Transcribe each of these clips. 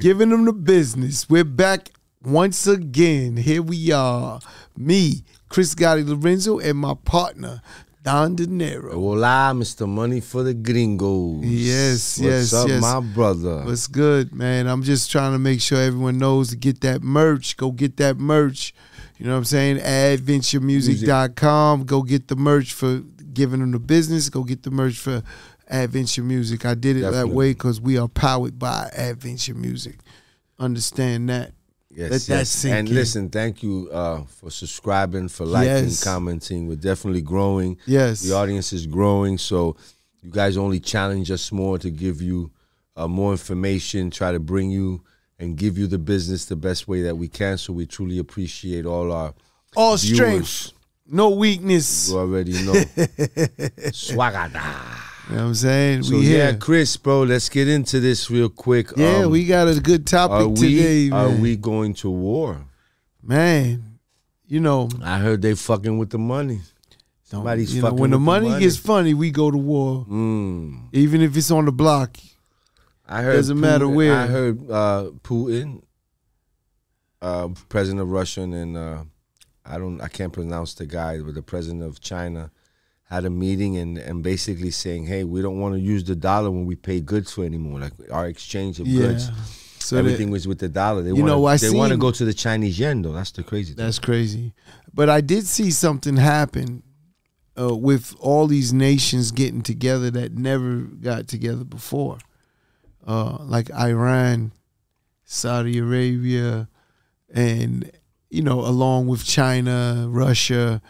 giving them the business. We're back once again. Here we are. Me, Chris Gotti Lorenzo, and my partner, Don Dinero. Hola, Mr. Money for the Gringos. Yes, What's yes, up, yes. my brother? What's good, man? I'm just trying to make sure everyone knows to get that merch. Go get that merch. You know what I'm saying? Adventuremusic.com. Go get the merch for giving them the business. Go get the merch for Adventure Music. I did it that way because we are powered by Adventure Music. Understand that. Yes, Let that yes. and in. listen, thank you uh, for subscribing, for liking, Yes. commenting. We're definitely growing. Yes. The audience is growing, so you guys only challenge us more to give you uh, more information, try to bring you and give you the business the best way that we can. So we truly appreciate all our All viewers. strength, no weakness. You already know. Swagada. You know what I'm saying? So we yeah, here. Chris, bro, let's get into this real quick. Yeah, Um, we got a good topic we today, are man. we going to war? man, you know, I heard they fucking with the money. Somebody's you know, fucking when the with the money, money. gets funny, we go to war. Mm. Even if it's on the block. I heard Doesn't matter where. I heard uh, Putin, uh, president of Russia, and uh, I don't, I can't pronounce the guy, but the president of China had a meeting and and basically saying, hey, we don't want to use the dollar when we pay goods for anymore, like our exchange of Yeah. goods. So Everything that, was with the dollar. They You know, wanna, I they want to go to the Chinese yen though. That's the crazy thing. that's crazy. But I did see something happen uh, with all these nations getting together that never got together before. Uh, like Iran, Saudi Arabia, and you know, along with China, Russia,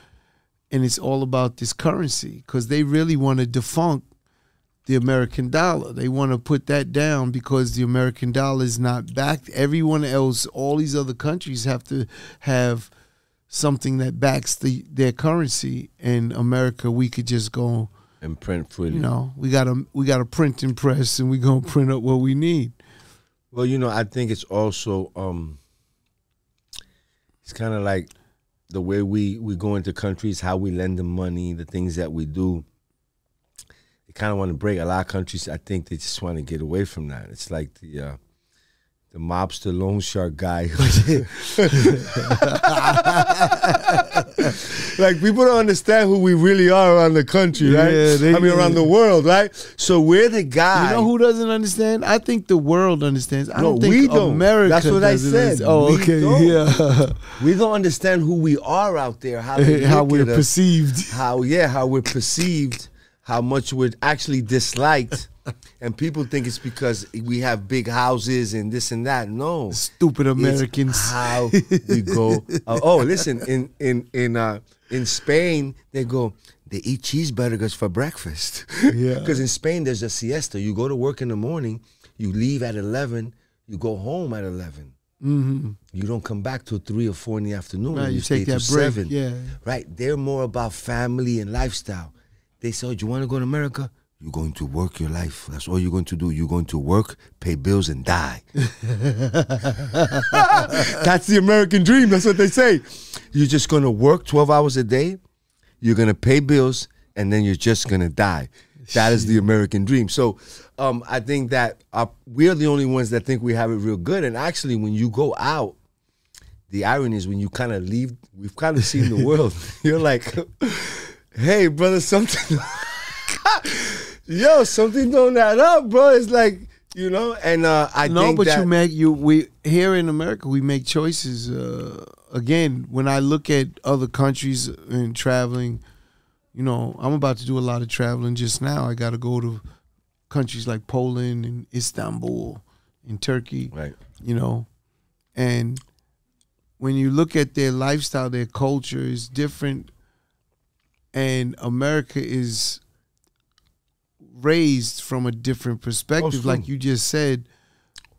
and it's all about this currency because they really want to defunct the American dollar. They want to put that down because the American dollar is not backed. Everyone else, all these other countries have to have something that backs the their currency. And America, we could just go, and print freely. you know, we got a we got a printing press, and we're gonna print up what we need. Well, you know, I think it's also um it's kind of like the way we we go into countries, how we lend them money, the things that we do. They kind of want to break a lot of countries. I think they just want to get away from that. It's like the uh, the mobster loan shark guy. like people don't understand who we really are around the country, right? Yeah, they- I mean, around the world, right? So we're the guy. You know who doesn't understand? I think the world understands. I No, don't think we don't. America. That's what I said. understand. Oh, We okay, don't. yeah. We don't understand who we are out there, how, How we're at us, perceived. how yeah, how we're perceived, how much we're actually disliked, and people think it's because we have big houses and this and that. No, Stupid It's Americans. how we go. uh, oh, listen, in in in uh, in Spain, they go. They eat cheeseburgers for breakfast. Yeah. Because in Spain, there's a siesta. You go to work in the morning, you leave at eleven, you go home at 11 hmm You don't come back till three or four in the afternoon. Right, you stay take that till break. Seven. Yeah. Right. They're more about family and lifestyle. They said, oh, do you want to go to America? You're going to work your life. That's all you're going to do. You're going to work, pay bills, and die. That's the American dream. That's what they say. You're just going to work 12 hours a day. You're going to pay bills, and then you're just going to die. That is the American dream. So um, I think that uh, we're the only ones that think we have it real good. And actually, when you go out, the irony is when you kind of leave, we've kind of seen the world. You're like, hey, brother, something, yo, something don't add up, bro. It's like, you know, and uh, I no, but you make you we here in America we make choices. Uh, again, when I look at other countries and traveling, you know, I'm about to do a lot of traveling just now. I got to go to countries like Poland and Istanbul and Turkey. right. you know, and when you look at their lifestyle, their culture is different, and America is raised from a different perspective. Oh, like you just said,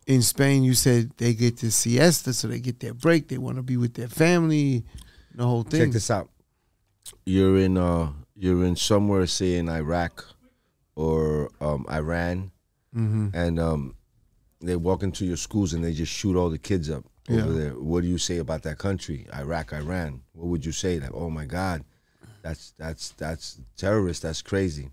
in Spain, you said they get the siesta, so they get their break. They want to be with their family, the whole thing. Check this out. You're in uh you're in somewhere say in Iraq or um Iran hmm and um they walk into your schools and they just shoot all the kids up over Yeah. there. What do you say about that country? Iraq, Iran. What would you say? Like, oh my God, that's that's that's terrorist, that's crazy.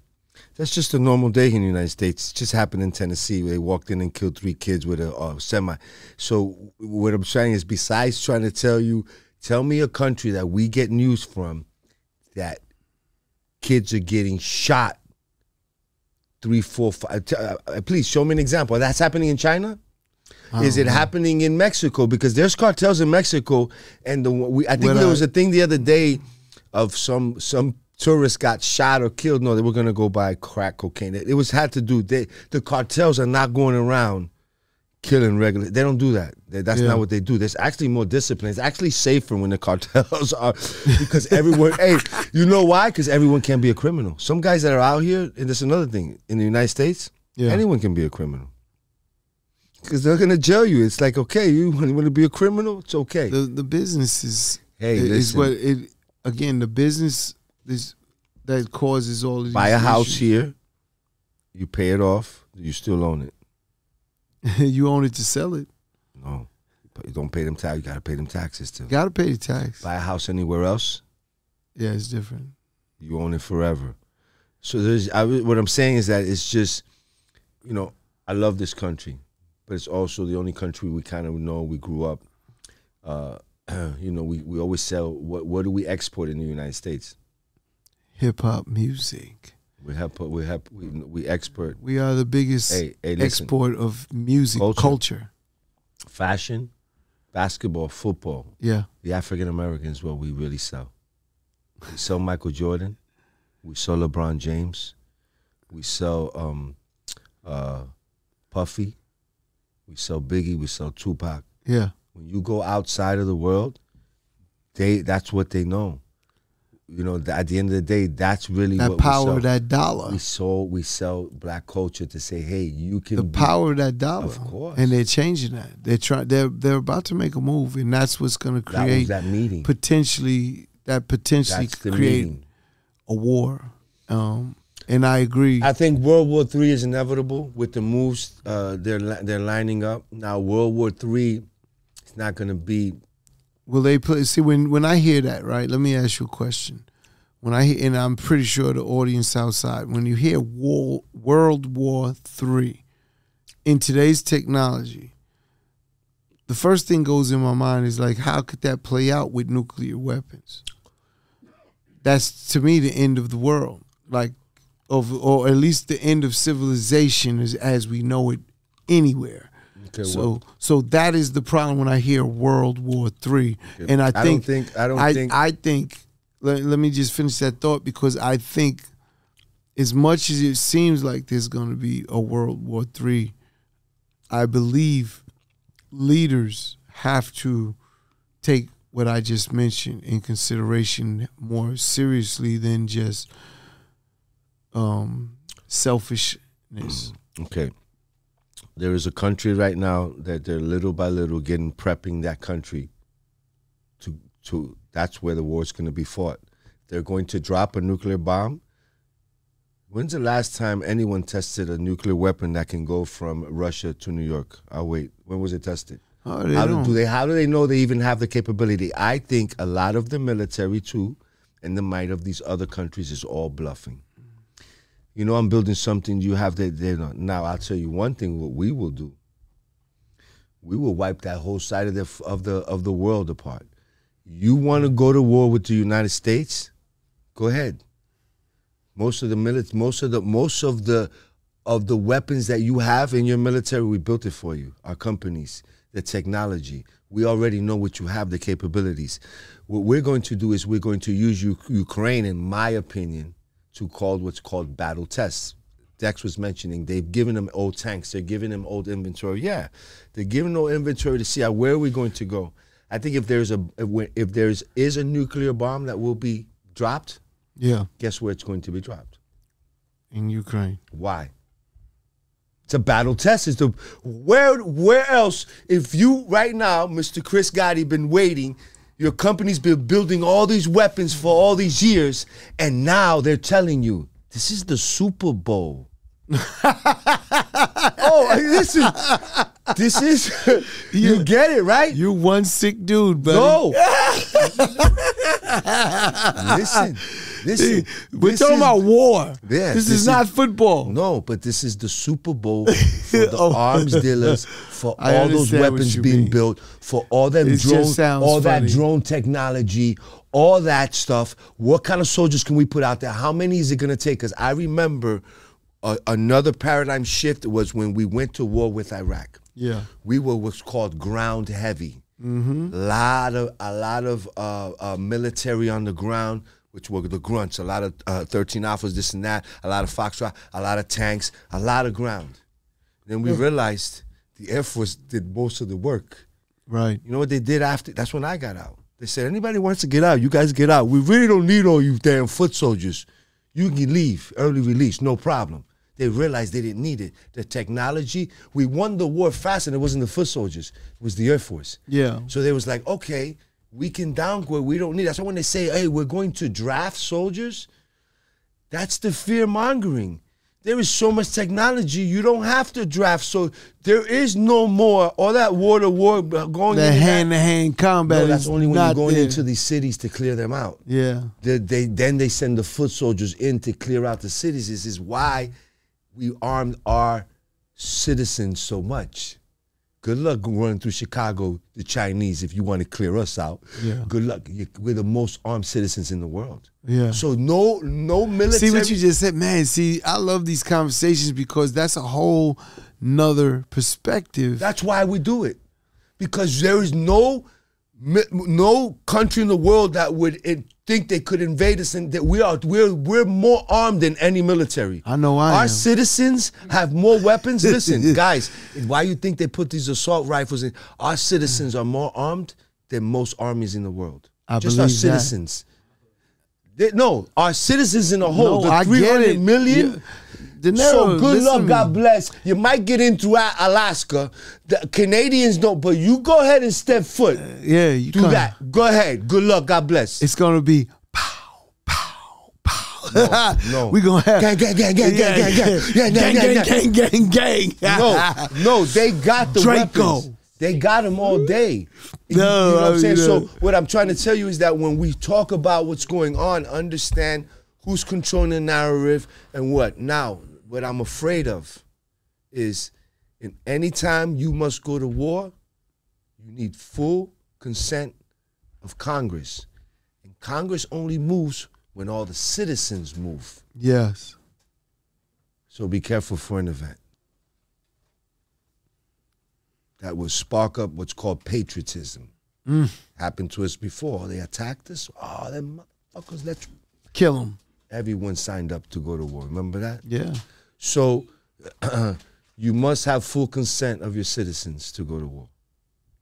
That's just a normal day in the United States. It just happened in Tennessee. They walked in and killed three kids with a uh, semi. So what I'm saying is, besides trying to tell you, tell me a country that we get news from that kids are getting shot. Three, four, five. uh, uh, please show me an example. That's happening in China. Is it happening in Mexico? Because there's cartels in Mexico, and the we, I think there I- was a thing the other day of some some tourists got shot or killed. No, they were gonna go buy crack cocaine. It, it was had to do. They, the cartels are not going around killing regular. They don't do that. They- that's Yeah. not what they do. There's actually more discipline. It's actually safer when the cartels are because everyone. hey, you know why? Because everyone can be a criminal. Some guys that are out here, and that's another thing in the United States. Yeah. Anyone can be a criminal. Because they're gonna jail you. It's like okay, you want to be a criminal? It's okay. The the business is Hey, is listen. what it again. The business is that causes all these. Buy a house issues. here, you pay it off, you still own it. you own it to sell it. No, you don't pay them tax. You gotta pay them taxes too. Got to pay the tax. Buy a house anywhere else, Yeah, it's different. you own it forever. So there's I, what I'm saying is that it's just, you know, I love this country, but it's also the only country we kind of know. We grew up. Uh, you know, we, we always sell. What what do we export in the United States? Hip hop music. We have we have we, we export. We are the biggest Hey, hey, listen. export of music Culture. culture. fashion, basketball, football. Yeah, The African Americans, what we really sell. We sell Michael Jordan. We sell LeBron James. We sell um, uh, Puffy. We sell Biggie. We sell Tupac. yeah. When you go outside of the world, they that's what they know. You know, at the end of the day, that's really That what we power of that dollar. we sell. We sell black culture to say, hey, you can The be- power of that dollar. Of course. And they're changing that. They're trying. They're they're about to make a move, and that's what's going to create that meeting. potentially that potentially create meeting. a war. Um, and I agree. I think World War Three is inevitable with the moves uh, they're they're lining up now. World War Three not going to be. Will they play? See, when when I hear that, right? Let me ask you a question. When I hear, and I'm pretty sure the audience outside, when you hear war, World War Three, in today's technology, the first thing goes in my mind is like, how could that play out with nuclear weapons? That's to me the end of the world, like, of or at least the end of civilization as as we know it anywhere. Okay, So so that is the problem when I hear World War Three, and I I don't think think- I don't I, think- I think let, let me just finish that thought because I think as much as it seems like there's going to be a World War Three, I believe leaders have to take what I just mentioned in consideration more seriously than just um, selfishness. Okay. There is a country right now that they're little by little getting prepping that country to to that's where the war is going to be fought. They're going to drop a nuclear bomb. When's the last time anyone tested a nuclear weapon that can go from Russia to New York? I'll wait. When was it tested? Oh, they how do, do they how do they know they even have the capability? I think a lot of the military too and the might of these other countries is all bluffing. You know, I'm building something. You have that. Now, I'll tell you one thing. What we will do. We will wipe that whole side of the of the of the world apart. You want to go to war with the United States? Go ahead. Most of the military, most of the most of the of the weapons that you have in your military, we built it for you. Our companies, the technology. We already know what you have, the capabilities. What we're going to do is we're going to use Ukraine, in my opinion, to call what's called battle tests. Dex was mentioning they've given them old tanks, they're giving them old inventory. Yeah, they're giving old inventory to see how, where are we going to go. I think if there's a if there's is a nuclear bomb that will be dropped, Yeah, guess where it's going to be dropped? in Ukraine. Why? It's a battle test. It's the where where else? If you right now, Mr. Chris Gotti, been waiting, your company's been building all these weapons for all these years, and now they're telling you this is the Super Bowl. oh, listen, this is you get it right. You one sick dude, buddy. No. Listen, Listen, We're this talking is- about war. Yeah, this, this is is- not football. No, but this is the Super Bowl for the Oh. arms dealers, for I all those weapons being mean. built, for all them It just drone, sounds that drone technology, all that stuff. What kind of soldiers can we put out there? How many is it going to take? Because I remember uh, another paradigm shift was when we went to war with Iraq. Yeah. We were what's called ground heavy. Mm-hmm. Lot of a lot of uh, uh, military on the ground, which were the grunts. A lot of uh, thirteen alphas, this and that. A lot of foxtrot, a lot of tanks, a lot of ground. Then we realized the Air Force did most of the work. Right. You know what they did after? That's when I got out. They said, anybody wants to get out, you guys get out. We really don't need all you damn foot soldiers. You can leave, early release, no problem. They realized they didn't need it. The technology, we won the war fast, and it wasn't the foot soldiers, it was the Air Force. Yeah. So they was like, okay, we can downgrade. We don't need. That's why when they say, hey, we're going to draft soldiers, that's the fear mongering. There is so much technology, you don't have to draft. So there is no more all that war to war going. Into hand to hand combat No, that's only when you're going there. into these cities to clear them out. Yeah. They, they then they send the foot soldiers in to clear out the cities. This is why we armed our citizens so much. Good luck running through Chicago, the Chinese, if you want to clear us out. Yeah. Good luck. We're the most armed citizens in the world. Yeah. So no, no military. See what you just said, man. See, I love these conversations because that's a whole nother perspective. That's why we do it, because there is no no country in the world that would in- think they could invade us, and that we are we're we're more armed than any military. I know I Our am. citizens have more weapons. Listen, guys, why you think they put these assault rifles in? Our citizens are more armed than most armies in the world. I Just our believe that. citizens. They- no, our citizens in a whole, No, the I three get it. million. Yeah. So good luck. God bless. You might get into Alaska. The Canadians don't, but you go ahead and step foot. Yeah, you Do can't- that. Go ahead. Good luck. God bless. It's gonna be pow, pow, pow. no. we gonna have Gang, gang, gang, gang, gang, gang, gang. Yeah, gang, gang, gang, gang, gang, gang, gang. no, no, they got the Draco. weapons. They got them all day. No, you know what I'm saying? So uh, what I'm trying to tell you is that when we talk about what's going on, understand who's controlling the narrative and what. Now, what I'm afraid of is in any time you must go to war, you need full consent of Congress. And Congress only moves when all the citizens move. Yes. So be careful for an event. That will spark up what's called patriotism. Mm. Happened to us before. They attacked us. Oh, them motherfuckers, let's. Kill them. Everyone signed up to go to war. Remember that? Yeah. So you must have full consent of your citizens to go to war.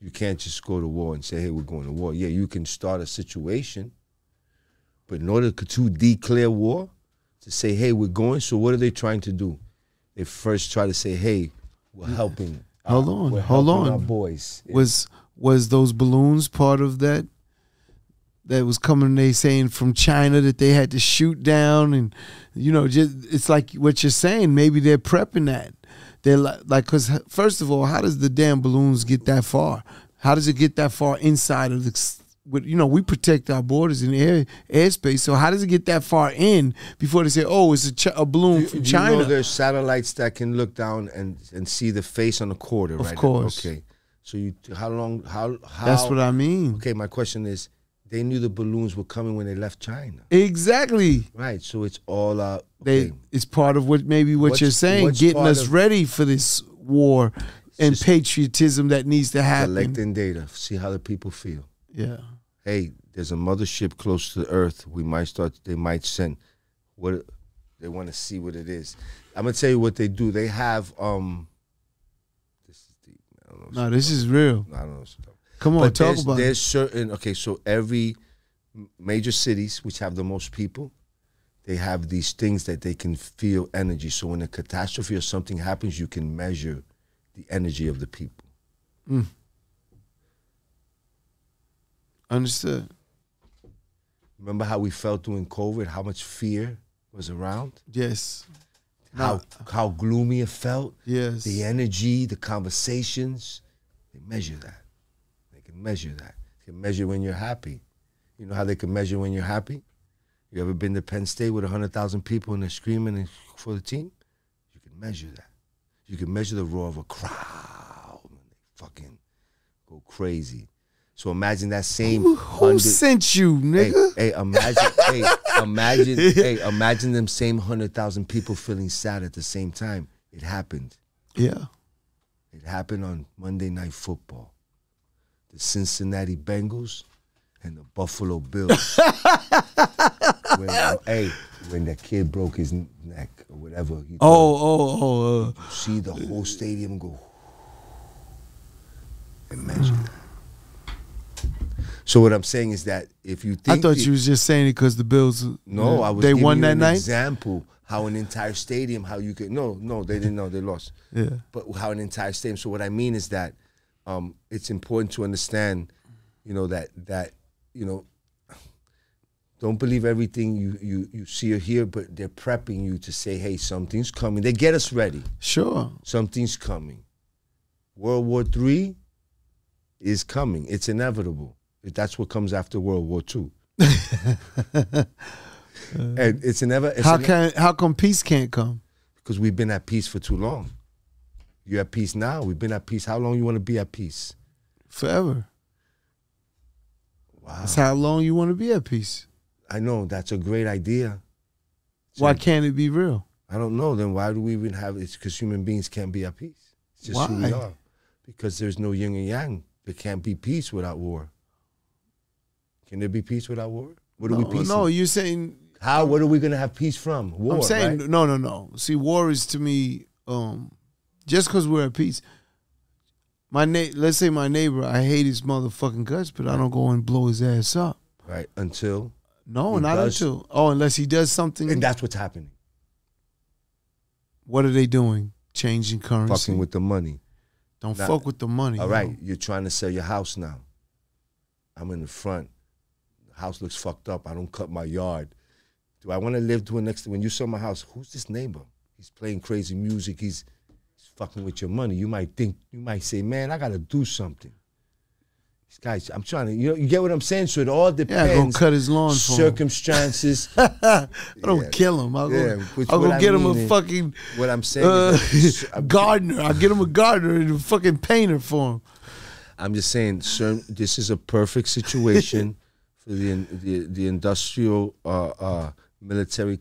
You can't just go to war and say, hey, we're going to war. Yeah, you can start a situation, but in order to declare war, to say, hey, we're going, so what are they trying to do? They first try to say, hey, we're helping. Hold uh, on, hold on. Our boys. Was was those balloons part of that? That was coming. They saying from China that they had to shoot down, and you know, just it's like what you're saying. Maybe they're prepping that. They're like, like, because first of all, how does the damn balloons get that far? How does it get that far inside of the? With, you know, we protect our borders in air airspace. So how does it get that far in before they say, "Oh, it's a, ch- a balloon from you China"? know there's satellites that can look down and, and see the face on the quarter, Of right? course. Okay. So you how long how how That's what I mean. Okay, my question is, they knew the balloons were coming when they left China, Exactly. right? So it's all uh, They okay. it's part of what maybe what What's- you're saying, getting us of- ready for this war and patriotism that needs to happen. collecting data, see how the people feel. Yeah. Hey, there's a mothership close to the Earth. We might start. They might send what they want to see what it is. I'm gonna tell you what they do. They have um. This is deep. I don't know. No, this is real. I don't know. Come on, but talk there's, about there's certain okay so every major cities which have the most people they have these things that they can feel energy so when a catastrophe or something happens you can measure the energy of the people Mm. Understood. remember how we felt during covid how much fear was around Yes. how how gloomy it felt Yes. the energy the conversations they measure that can measure that they can measure when you're happy you know how they can measure when you're happy You ever been to Penn State with 100,000 people and they're screaming for the team? You can measure that. You can measure the roar of a crowd when they fucking go crazy. So imagine that same Who, who 100 sent you, Hey, nigga? hey, imagine, hey, imagine, hey, imagine them same hundred thousand people feeling sad at the same time. It happened. Yeah. It happened on Monday Night Football. The Cincinnati Bengals and the Buffalo Bills. when, hey, when that kid broke his neck or whatever, he Oh, oh, oh. Uh, you see the whole stadium go. Imagine that. So what I'm saying is that if you think I thought the- you was just saying it because the Bills. No, I was. They giving won that an night. Example how an entire stadium, how you could. No, no, they didn't know they lost. Yeah. But how an entire stadium. So what I mean is that um, it's important to understand, you know, that that you know, don't believe everything you you you see or hear, but they're prepping you to say, hey, something's coming. They get us ready. Sure. Something's coming. World War Three is coming. It's inevitable. That's what comes after World War Two. and it's never. It's How can how come peace can't come? because we've been at peace for too long. You're at peace now. We've been at peace. How long you want to be at peace? Forever. Wow. That's how long you want to be at peace. I know that's a great idea. Why can't it be real? I don't know. Then why do we even have it? Because human beings can't be at peace. It's just who we Why? are. Because there's no yin and yang. There can't be peace without war. Can there be peace without war? What are we peace? no, you're saying How? What are we gonna have peace from? War. I'm saying right? no, no, no. See, war is to me um, just because we're at peace. My na- let's say my neighbor, I hate his motherfucking guts, but I don't go and blow his ass up. right until, No, not does- until oh, unless he does something. and that's what's happening. what are they doing? Changing currency. Fucking with the money. don't Nah. fuck with the money. All right, yo. you're trying to sell your house now. I'm in the front. The house looks fucked up. I don't cut my yard. Do I want to live to a next? When you sell my house, who's this neighbor? He's playing crazy music. He's fucking with your money. You might think, you might say, man, I gotta do something. These guys, I'm trying to, you know, you get what I'm saying. So it all depends. Yeah, go cut his lawn for circumstances. I don't Yeah. kill him. I'll go, which I'll go I get him a fucking what I'm saying uh, I'm- gardener. I'll get him a gardener and a fucking painter for him. I'm just saying, sir, this is a perfect situation for the the, the industrial uh, uh, military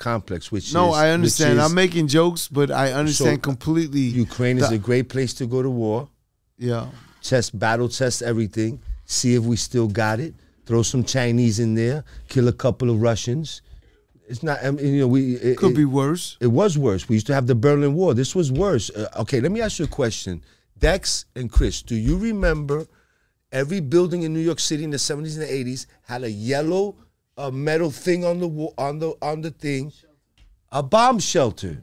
complex, which No, is, I understand. Is, I'm making jokes, but I understand So, completely. Ukraine is a great place to go to war. yeah. Test, battle test everything. See if we still got it. Throw some Chinese in there. Kill a couple of Russians. It's not. I mean, you know, we it, Could it- be worse. It was worse. We used to have the Berlin Wall. This was worse. Uh, okay, let me ask you a question. Dex and Chris, do you remember every building in New York City in the 70s and the 80s had a yellow uh, metal thing on the wall, on the on the thing? A bomb shelter.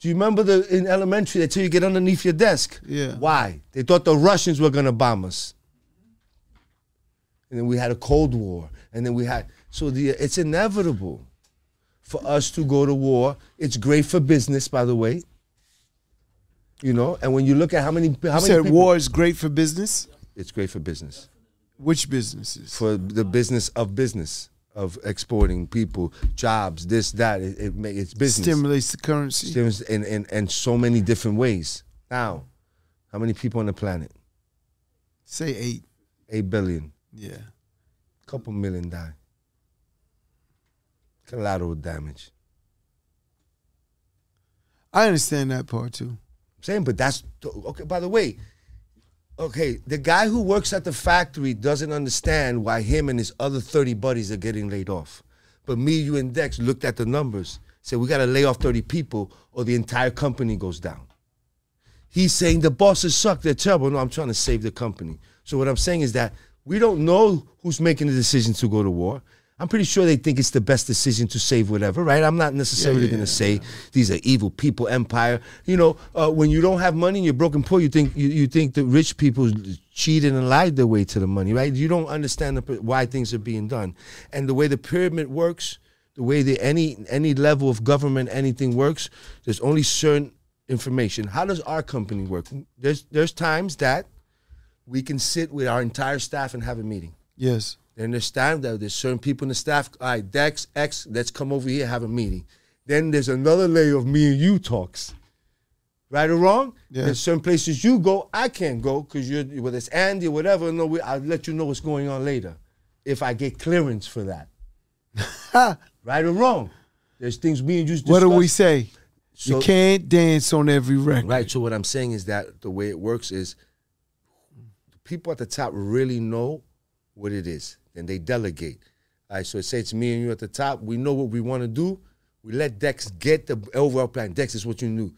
Do you remember the in elementary they tell you get underneath your desk? Yeah. Why? They thought the Russians were gonna bomb us. And then we had a Cold War. And then we had so the it's inevitable for us to go to war. It's great for business, by the way. You know, and when you look at how many how You many said people, war is great for business. it's great for business. Which businesses? For the business of business of exporting people, jobs, this, that. It, it it's business. Stimulates the currency. Stimulus in, in, in so many different ways. Now, how many people on the planet? Say eight. Eight billion. Yeah. couple million die. Collateral damage. I understand that part too. I'm saying, but that's okay. By the way, okay, the guy who works at the factory doesn't understand why him and his other 30 buddies are getting laid off. But me, you, and Dex looked at the numbers, said we got to lay off 30 people or the entire company goes down. He's saying the bosses suck, they're terrible. No, I'm trying to save the company. So what I'm saying is that we don't know who's making the decision to go to war. I'm pretty sure they think it's the best decision to save whatever, right? I'm not necessarily yeah, going yeah, to say these are evil people, empire. You know, uh, when you don't have money and you're broken poor, you think you, you think the rich people cheated and lied their way to the money, right? You don't understand the, why things are being done, and the way the pyramid works, the way the any any level of government anything works. There's only certain information. How does our company work? There's there's times that we can sit with our entire staff and have a meeting. Yes. There's staff that there's certain people in the staff. All right, Dex X, let's come over here have a meeting. Then there's another layer of me and you talks. Right or wrong? Yeah. There's certain places you go, I can't go because you're whether it's Andy or whatever. No, we, I'll let you know what's going on later if I get clearance for that. right or wrong? There's things me and you. What do we say? So- you can't dance on every record. Right. So what I'm saying is that the way it works is the people at the top really know what it is, and they delegate. All right. So it say it's me and you at the top. We know what we want to do. We let Dex get the overall plan. Dex is what you knew.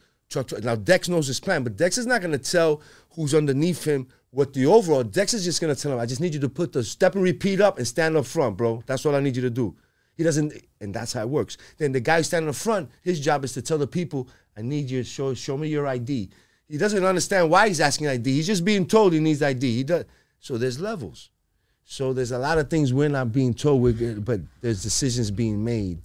Now Dex knows his plan, but Dex is not going to tell who's underneath him what the overall. Dex is just going to tell him, "I just need you to put the step and repeat up and stand up front, bro. That's all I need you to do." He doesn't, and that's how it works. Then the guy standing up front, his job is to tell the people, "I need you to show show me your ID." He doesn't understand why he's asking ID. He's just being told he needs ID. He does. So there's levels. So there's a lot of things we're not being told, we're, but there's decisions being made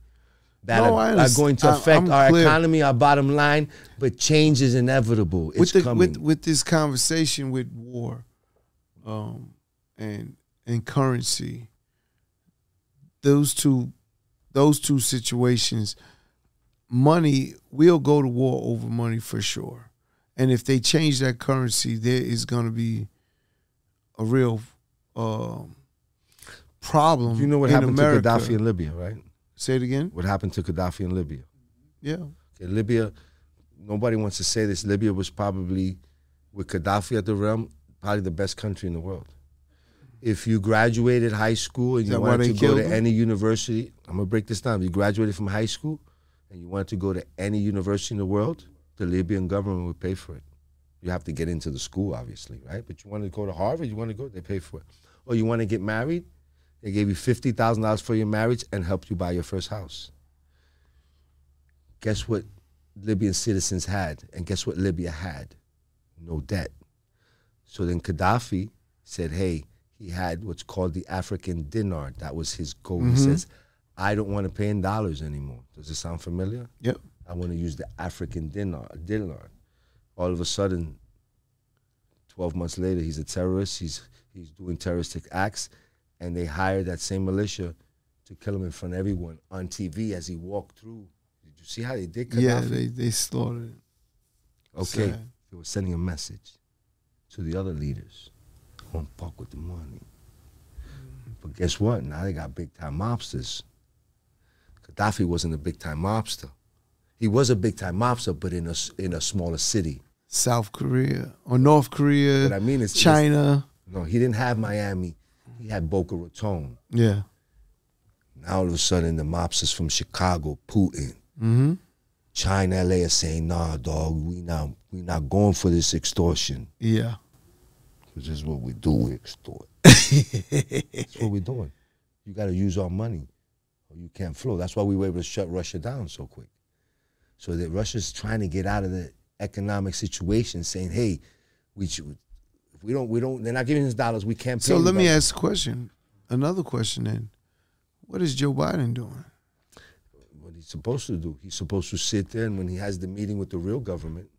that No, are, are going to affect our economy, our bottom line. But change is inevitable. It's with the, coming. with with this conversation with war, um, and and currency. Those two, those two situations, money we'll go to war over money for sure, and if they change that currency, there is going to be a real um, problem. you know what happened America. to Gaddafi in Libya, right? Say it again. What happened to Gaddafi in Libya? Yeah. Okay, Libya, nobody wants to say this. Libya was probably, with Gaddafi at the realm, probably the best country in the world. If you graduated high school and you wanted to go to him? any university, I'm gonna break this down. If you graduated from high school and you wanted to go to any university in the world, the Libyan government would pay for it. You have to get into the school, obviously, right? But you want to go to Harvard, you want to go, they pay for it. Or you want to get married, they gave you fifty thousand dollars for your marriage and helped you buy your first house. Guess what Libyan citizens had, and guess what Libya had? No debt. So then Gaddafi said, "Hey, he had what's called the African dinar. That was his goal. He mm-hmm. says, I don't want to pay in dollars anymore. Does it sound familiar? Yep. I want to use the African dinar. Dinar. All of a sudden, twelve months later, he's a terrorist. He's he's doing terroristic acts, and they hired that same militia to kill him in front of everyone on TV as he walked through. Did you see how they did? Gaddafi? Yeah. They they slaughtered. it. Okay, Sad. they were sending a message to the other leaders. Don't fuck with the money. Mm. But guess what? Now they got big time mobsters. Gaddafi wasn't a big time mobster. He was a big time mobster, but in a in a smaller city. South Korea or North Korea. What I mean is China. No, he didn't have Miami. He had Boca Raton. Yeah. Now all of a sudden, the mobsters from Chicago, Putin, Mm-hmm. China, LA are saying, "Nah, dog, we not we not going for this extortion. Yeah. This is what we do. We extort." That's what we're doing. You got to use our money, or you can't flow. That's why we were able to shut Russia down so quick. So that Russia's trying to get out of the economic situation, saying, "Hey, we should, if we don't, we don't. They're not giving us dollars. We can't pay." So let me ask a question. Another question then. What is Joe Biden doing? what he's supposed to do. He's supposed to sit there, and when he has the meeting with the real government,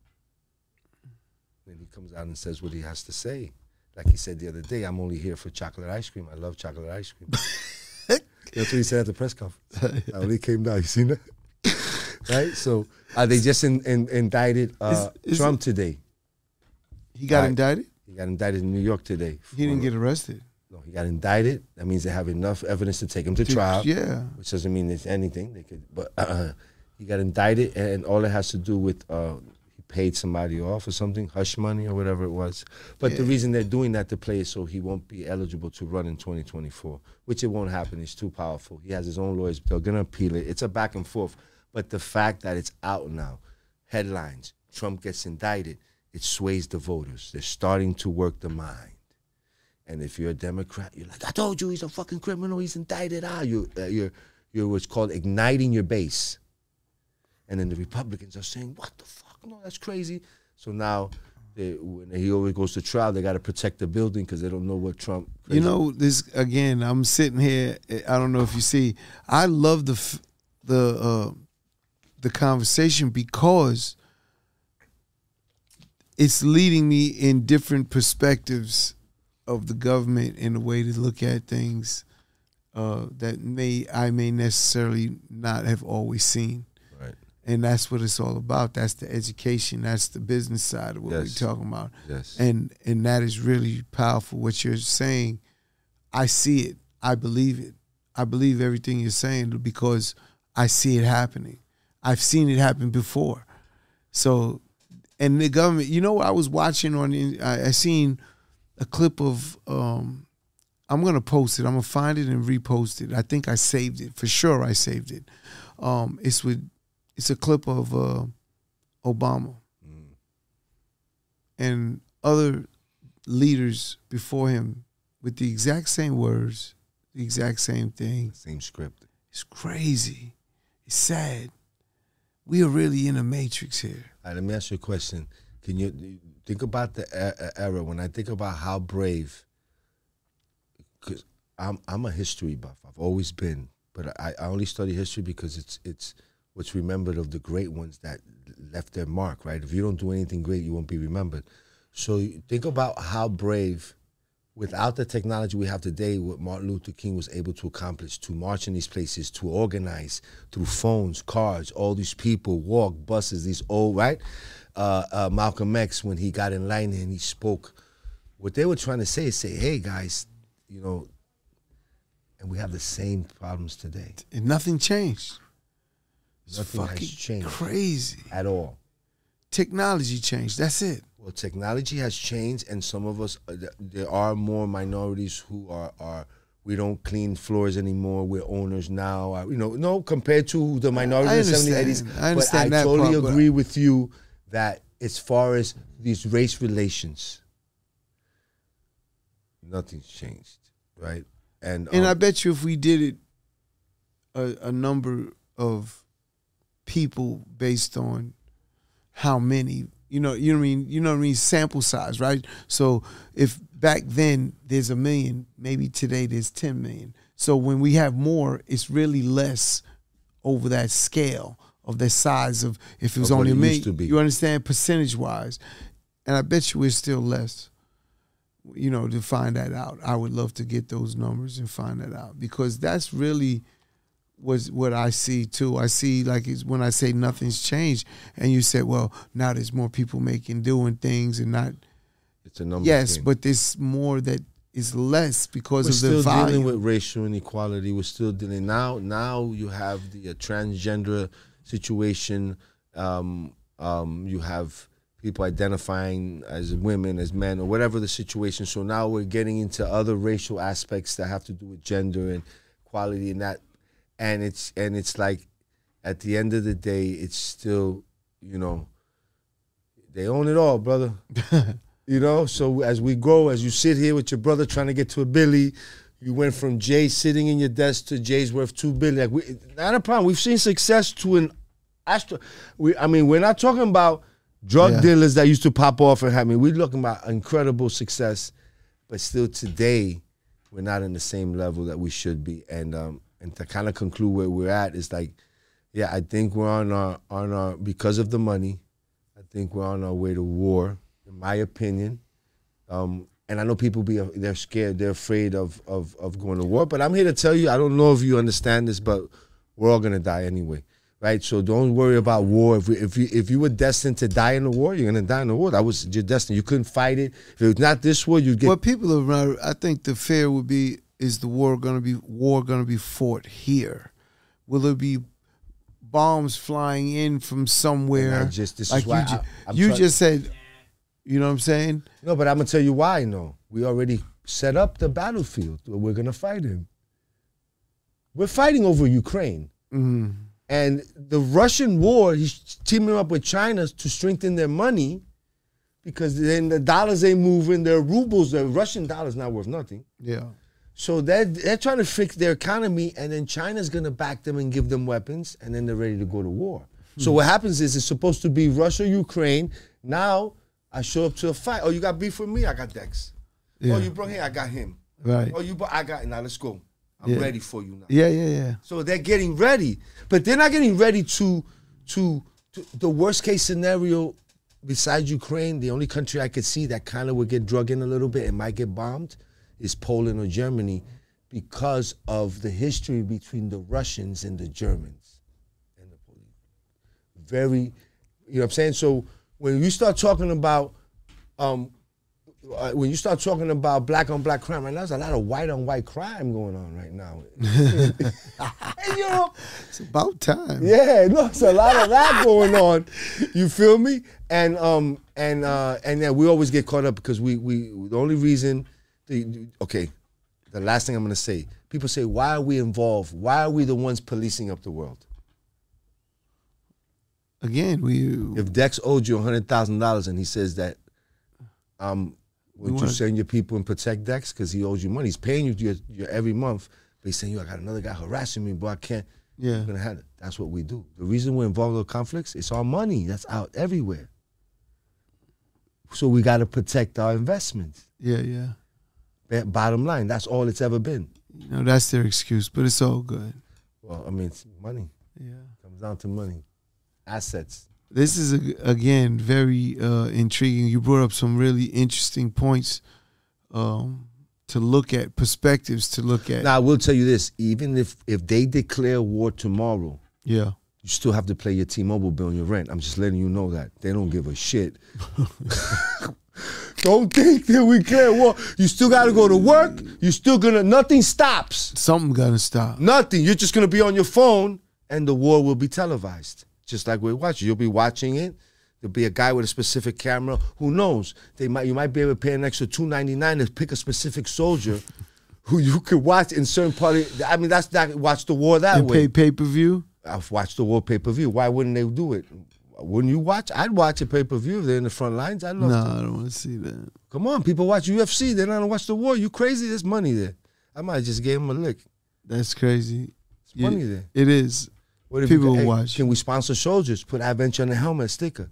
then he comes out and says what he has to say. Like he said the other day, I'm only here for chocolate ice cream. I love chocolate ice cream. That's what he said at the press conference. I only came down. You seen that? Right? So uh, they just in, in, indicted uh, Is- is Trump today. He got Right. indicted? He got indicted in New York today. He didn't get arrested. No, he got indicted. That means they have enough evidence to take him to Dude, trial. Yeah. which doesn't mean it's anything. They could, but uh, he got indicted, and all it has to do with uh, he paid somebody off or something, hush money or whatever it was. But the reason they're doing that to play is so he won't be eligible to run in 2024, which it won't happen. He's too powerful. He has his own lawyers. They're gonna appeal it. It's a back and forth. But the fact that it's out now, headlines: Trump gets indicted. It sways the voters. They're starting to work the mind. And if you're a Democrat, you're like, I told you he's a fucking criminal. He's indicted. Ah, you, uh, you're, you're what's called igniting your base. And then the Republicans are saying, what the fuck? No, that's crazy. So now, they, when he always goes to trial, they got to protect the building because they don't know what Trump. You know, this again. I'm sitting here. I don't know if you see. I love the the uh, the conversation because it's leading me in different perspectives of the government and the way to look at things uh, that may I may necessarily not have always seen. Right. And that's what it's all about. That's the education. That's the business side of what Yes. we're talking about. Yes. And and that is really powerful. What you're saying, I see it. I believe it. I believe everything you're saying because I see it happening. I've seen it happen before. So, and the government. You know, I was watching on. the- I, I seen a clip of. um I'm gonna post it. I'm gonna find it and repost it. I think I saved it for sure. I saved it. Um, it's with. It's a clip of uh, Obama Mm. and other leaders before him with the exact same words, the exact same thing. Same script. It's crazy. It's sad. We are really in a matrix here. All right, let me ask you a question. Can you think about the era when I think about how brave? Because I'm I'm a history buff. I've always been, but I, I only study history because it's it's what's remembered of the great ones that left their mark. Right. If you don't do anything great, you won't be remembered. So think about how brave. Without the technology we have today, what Martin Luther King was able to accomplish to march in these places, to organize through phones, cards, all these people, walk, buses, these old, right? Uh, uh, Malcolm X, when he got in line and he spoke, what they were trying to say is say, hey guys, you know, and we have the same problems today And nothing changed. Nothing has changed. crazy. at all. Technology changed. That's it. Well, technology has changed, and some of us, uh, there are more minorities who are are. We don't clean floors anymore. We're owners now. Uh, you know, no, compared to the minorities in the understand. 70s, 80s. I understand but I totally part, agree with you that as far as these race relations, nothing's changed, right? And And um, I bet you if we did it, a, a number of people based on how many, you know, you know what I mean, you know what I mean, sample size, right? So if back then there's a million, maybe today there's 10 million. So when we have more, it's really less over that scale of the size of if it was Of only a million. used to be. You understand percentage wise, and I bet you we're still less you know, to find that out. I would love to get those numbers and find that out because that's really was what I see too. I see like when I say nothing's changed, and you said, well, now there's more people making doing things and not. it's a number. Yes, thing. but there's more that is less because we're of the volume. dealing with racial inequality. We're still dealing now. Now you have the uh, transgender situation. Um, um, you have people identifying as women, as men, or whatever the situation. So now we're getting into other racial aspects that have to do with gender and equality and that. And it's and it's like, at the end of the day, it's still, you know, they own it all, brother. You know, so as we grow, as you sit here with your brother trying to get to a Billy, you went from Jay sitting in your desk to Jay's worth two billion. Like we, not a problem. We've seen success to an astro. We, I mean, we're not talking about drug Yeah. dealers that used to pop off and have me. We're looking about incredible success, but still today, we're not in the same level that we should be. And um, and to kind of conclude where we're at is like, yeah, I think we're on our on our because of the money. I think we're on our way to war, in my opinion. Um, and I know people be they're scared, they're afraid of, of of going to war. But I'm here to tell you, I don't know if you understand this, but we're all gonna die anyway, right? So don't worry about war. If we, if you if you were destined to die in the war, you're gonna die in the war. That was your destiny. You couldn't fight it. If it was not this war, you'd get. Well, people are, I think the fear would be: is the war going to be war going to be fought here? Will there be bombs flying in from somewhere? I just- this is like why you, I- you just said. You know what I'm saying? No, but I'm gonna tell you why. No, we already set up the battlefield where we're gonna fight in. We're fighting over Ukraine, Mm. and the Russian war. He's teaming up with China to strengthen their money, because then the dollars ain't moving. Their rubles, the Russian dollar's not worth nothing. Yeah. So they're they're trying to fix their economy, and then China's gonna back them and give them weapons, and then they're ready to go to war. So hmm. what happens is it's supposed to be Russia, Ukraine. Now I show up to a fight. Oh, you got beef with me? I got Dex. Oh, yeah. Oh, you brought him? I got him. Right. Oh, you brought? I got. Now let's go. I'm Yeah. ready for you now. Yeah, yeah, yeah. So they're getting ready, but they're not getting ready to to, to the worst case scenario. Besides Ukraine, the only country I could see that kind of would get drug in a little bit and might get bombed is Poland or Germany, because of the history between the Russians and the Germans and the police. Very, you know what I'm saying? So when you start talking about, um, uh, when you start talking about black on black crime, right now, there's a lot of white on white crime going on right now. and, you know, It's about time. yeah, no, it's a lot of that going on. You feel me? And um and uh and then we always get caught up because we we the only reason the okay, the last thing I'm gonna say, people say, why are we involved? Why are we the ones policing up the world? Again, we If Dex owed you hundred thousand dollars and he says that um would you wanna- send your people and protect Dex because he owes you money? He's paying you your, your every month, but he's saying, "Yo, I got another guy harassing me, but I can't." yeah. Gonna have it. That's what we do. The reason we're involved with conflicts, it's our money that's out everywhere. So we got to protect our investments. Yeah, yeah. Bottom line, that's all it's ever been. You know, that's their excuse, but it's all good. Well, I mean, it's money Yeah. comes down to money, assets. This is a, again very uh, intriguing. You brought up some really interesting points um, to look at, perspectives to look at. Now I will tell you this: even if if they declare war tomorrow, yeah, you still have to play your T-Mobile bill and your rent. I'm just letting you know that they don't give a shit. don't think that we declare war. You still got to go to work. You still gonna. Nothing stops. something gonna stop. Nothing. You're just gonna be on your phone, and the war will be televised, just like we're watching. You'll be watching it. There'll be a guy with a specific camera. Who knows? They might. You might be able to pay an extra two ninety nine to pick a specific soldier, who you could watch in certain part. Of, I mean, that's not watch the war that And way. pay pay per view. I've watched the war pay per view. Why wouldn't they do it? Wouldn't you watch? I'd watch a pay per view if they're in the front lines. I'd No, love to. I don't want to see that. Come on, people watch UFC. They're not gonna watch the war. You crazy? There's money there. I might just give them a lick. That's crazy. It's money there. It is. What if People hey, watch. Can we sponsor soldiers? Put adventure on the helmet sticker.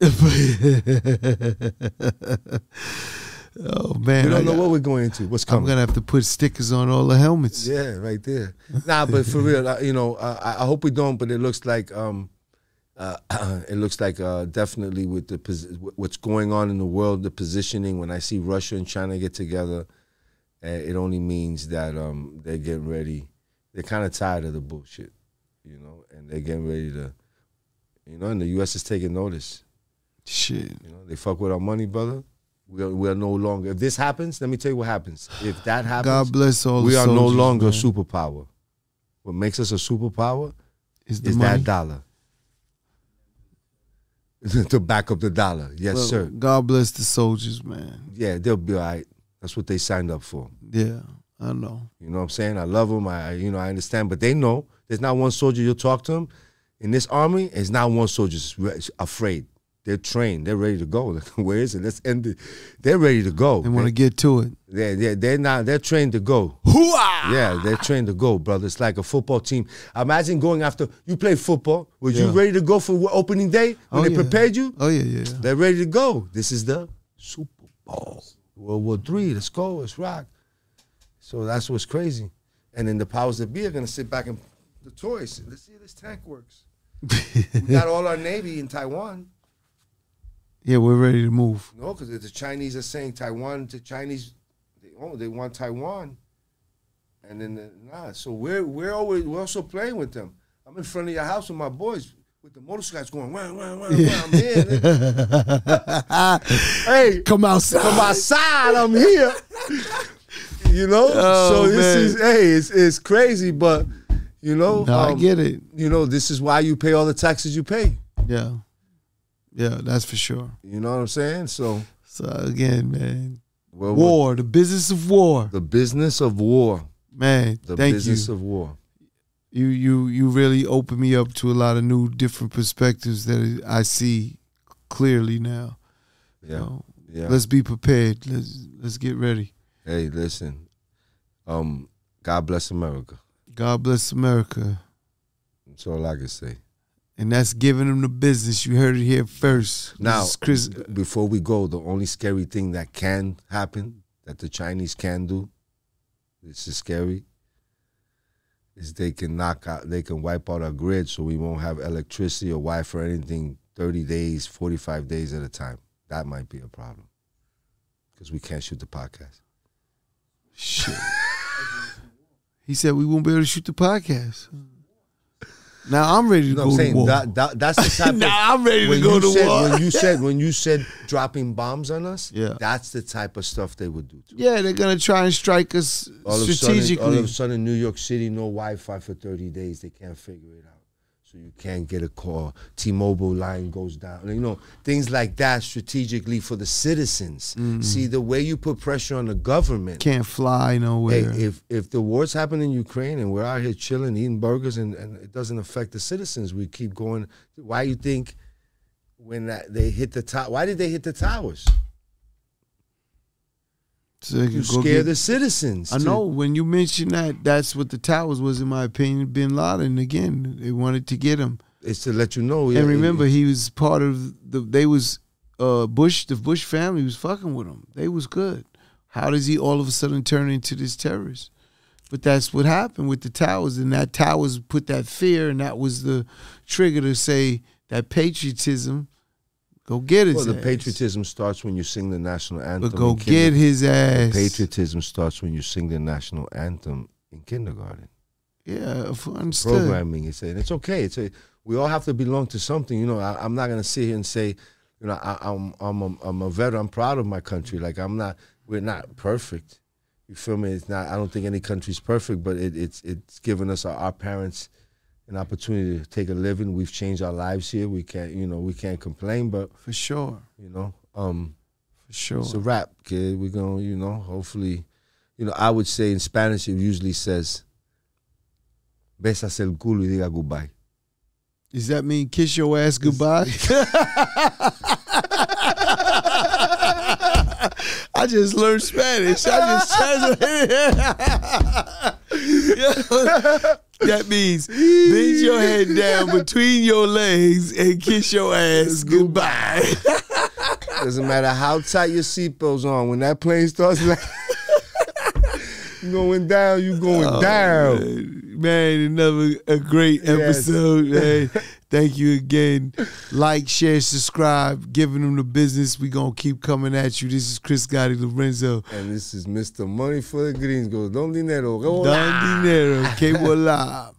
oh man, We don't I know what we're going into. What's coming? I'm gonna have to put stickers on all the helmets. Yeah, right there. nah, but for real, uh, you know, uh, I, I hope we don't. But it looks like um, uh, it looks like uh, definitely with the what's going on in the world, the positioning. When I see Russia and China get together, uh, it only means that um, they're getting ready. They're kind of tired of the bullshit, you know, and they're getting ready to, you know, and the U.S. is taking notice. Shit. You know, they fuck with our money, brother. We are, we are no longer. If this happens, let me tell you what happens. If that happens, God bless all. we are no longer man. a superpower. What makes us a superpower Is the is that dollar. to back up the dollar. Yes, Well, sir. God bless the soldiers, man. Yeah, they'll be all right. That's what they signed up for. Yeah, I know. You know what I'm saying? I love them. I, you know, I understand. But they know there's not one soldier you'll talk to them in this army. There's not one soldier afraid. They're trained. They're ready to go. Where is it? Let's end it. They're ready to go. They want to get to it. They're, they're, they're not. They're trained to go. Hooah! Yeah, they're trained to go, brother. It's like a football team. Imagine going after you play football. Was you ready to go for opening day when Oh, they yeah. prepared you? Oh yeah, yeah. They're ready to go. This is the Super Bowl, World War Three. Let's go. Let's rock. So that's what's crazy. And then the powers that be are gonna sit back and the toys. Let's see how this tank works. we got all our navy in Taiwan. Yeah, we're ready to move. No, because the Chinese are saying Taiwan. The Chinese, they oh, they want Taiwan, and then the, nah. So we're we're always we're also playing with them. I'm in front of your house with my boys with the motorcycles going. Wah, wah, wah, wah. I'm here. hey, Come outside. from outside, I'm here. You know, Oh, so this is hey, it's it's crazy, but you know, No, I um, get it. You know, this is why you pay all the taxes you pay. Yeah, yeah, that's for sure. You know what I'm saying? So, So again, man, well, war, the business of war, the business of war. man. The thank business you. of war. You you you really opened me up to a lot of new, different perspectives that I see clearly now. Yeah, So, yeah. Let's be prepared. Let's let's get ready. hey, listen. Um, God bless America. God bless America. That's all I can say. And that's giving them the business. You heard it here first. Now, Chris. before we go, the only scary thing that can happen, that the Chinese can do, this is scary, is they can knock out, they can wipe out our grid so we won't have electricity or Wi-Fi or anything 30 days, 45 days at a time. That might be a problem because we can't shoot the podcast. Shit. He said we won't be able to shoot the podcast. Now I'm ready to No, go I'm to saying war. that, that that's the type of now I'm ready to go you to said, war. When you said when you said dropping bombs on us, Yeah. that's the type of stuff they would do. To us. yeah, they're gonna try and strike us All of, sudden, strategically. all of a sudden, New York City, no Wi-Fi for 30 days. They can't figure it out. So you can't get a call. T-Mobile line goes down. You know, things like that strategically for the citizens. Mm-hmm. See, the way you put pressure on the government. Can't fly Hey, nowhere. if if the war's happening in Ukraine and we're out here chilling, eating burgers, and, and it doesn't affect the citizens, we keep going. Why you think when that, they hit the top? Why did they hit the towers? So You scare get- the citizens. I to- know when you mention that, that's what the towers was, in my opinion. Bin Laden again. They wanted to get him, It's to let you know. yeah, and it- remember he was part of the. They was uh, Bush. The Bush family was fucking with him. They was good. How does he all of a sudden turn into this terrorist? But that's what happened with the towers, and that towers put that fear, and that was the trigger to say that patriotism. Go get his Well, the ass. patriotism starts when you sing the national anthem. But go get his ass. Patriotism starts when you sing the national anthem in kindergarten. Yeah, understood. Programming, it's and it's okay. It's a, we all have to belong to something. You know, I, I'm not gonna sit here and say, you know, I, I'm I'm a, I'm a veteran. I'm proud of my country. Like I'm not. We're not perfect. You feel me? It's not. I don't think any country's perfect, but it, it's it's given us our, our parents an opportunity to take a living. We've changed our lives here. We can't, you know, we can't complain. But For sure. you know, um, For sure. It's a wrap, kid. We're gonna, you know, hopefully, you know, I would say in Spanish it usually says besas el culo y diga goodbye. Does that mean kiss your ass goodbye? I just learned Spanish. I just That means bend your head down between your legs and kiss your ass goodbye. Doesn't matter how tight your seatbelt's on. When that plane starts like going down, you going Oh, down. Man, another a great Yes. episode, man. Thank you again. Like, share, subscribe, giving them the business. We gonna keep coming at you. This is Chris Gotti Lorenzo. And this is Mr. Money for the Greens. Go, Don Dinero. Go Don Dinero, que voila.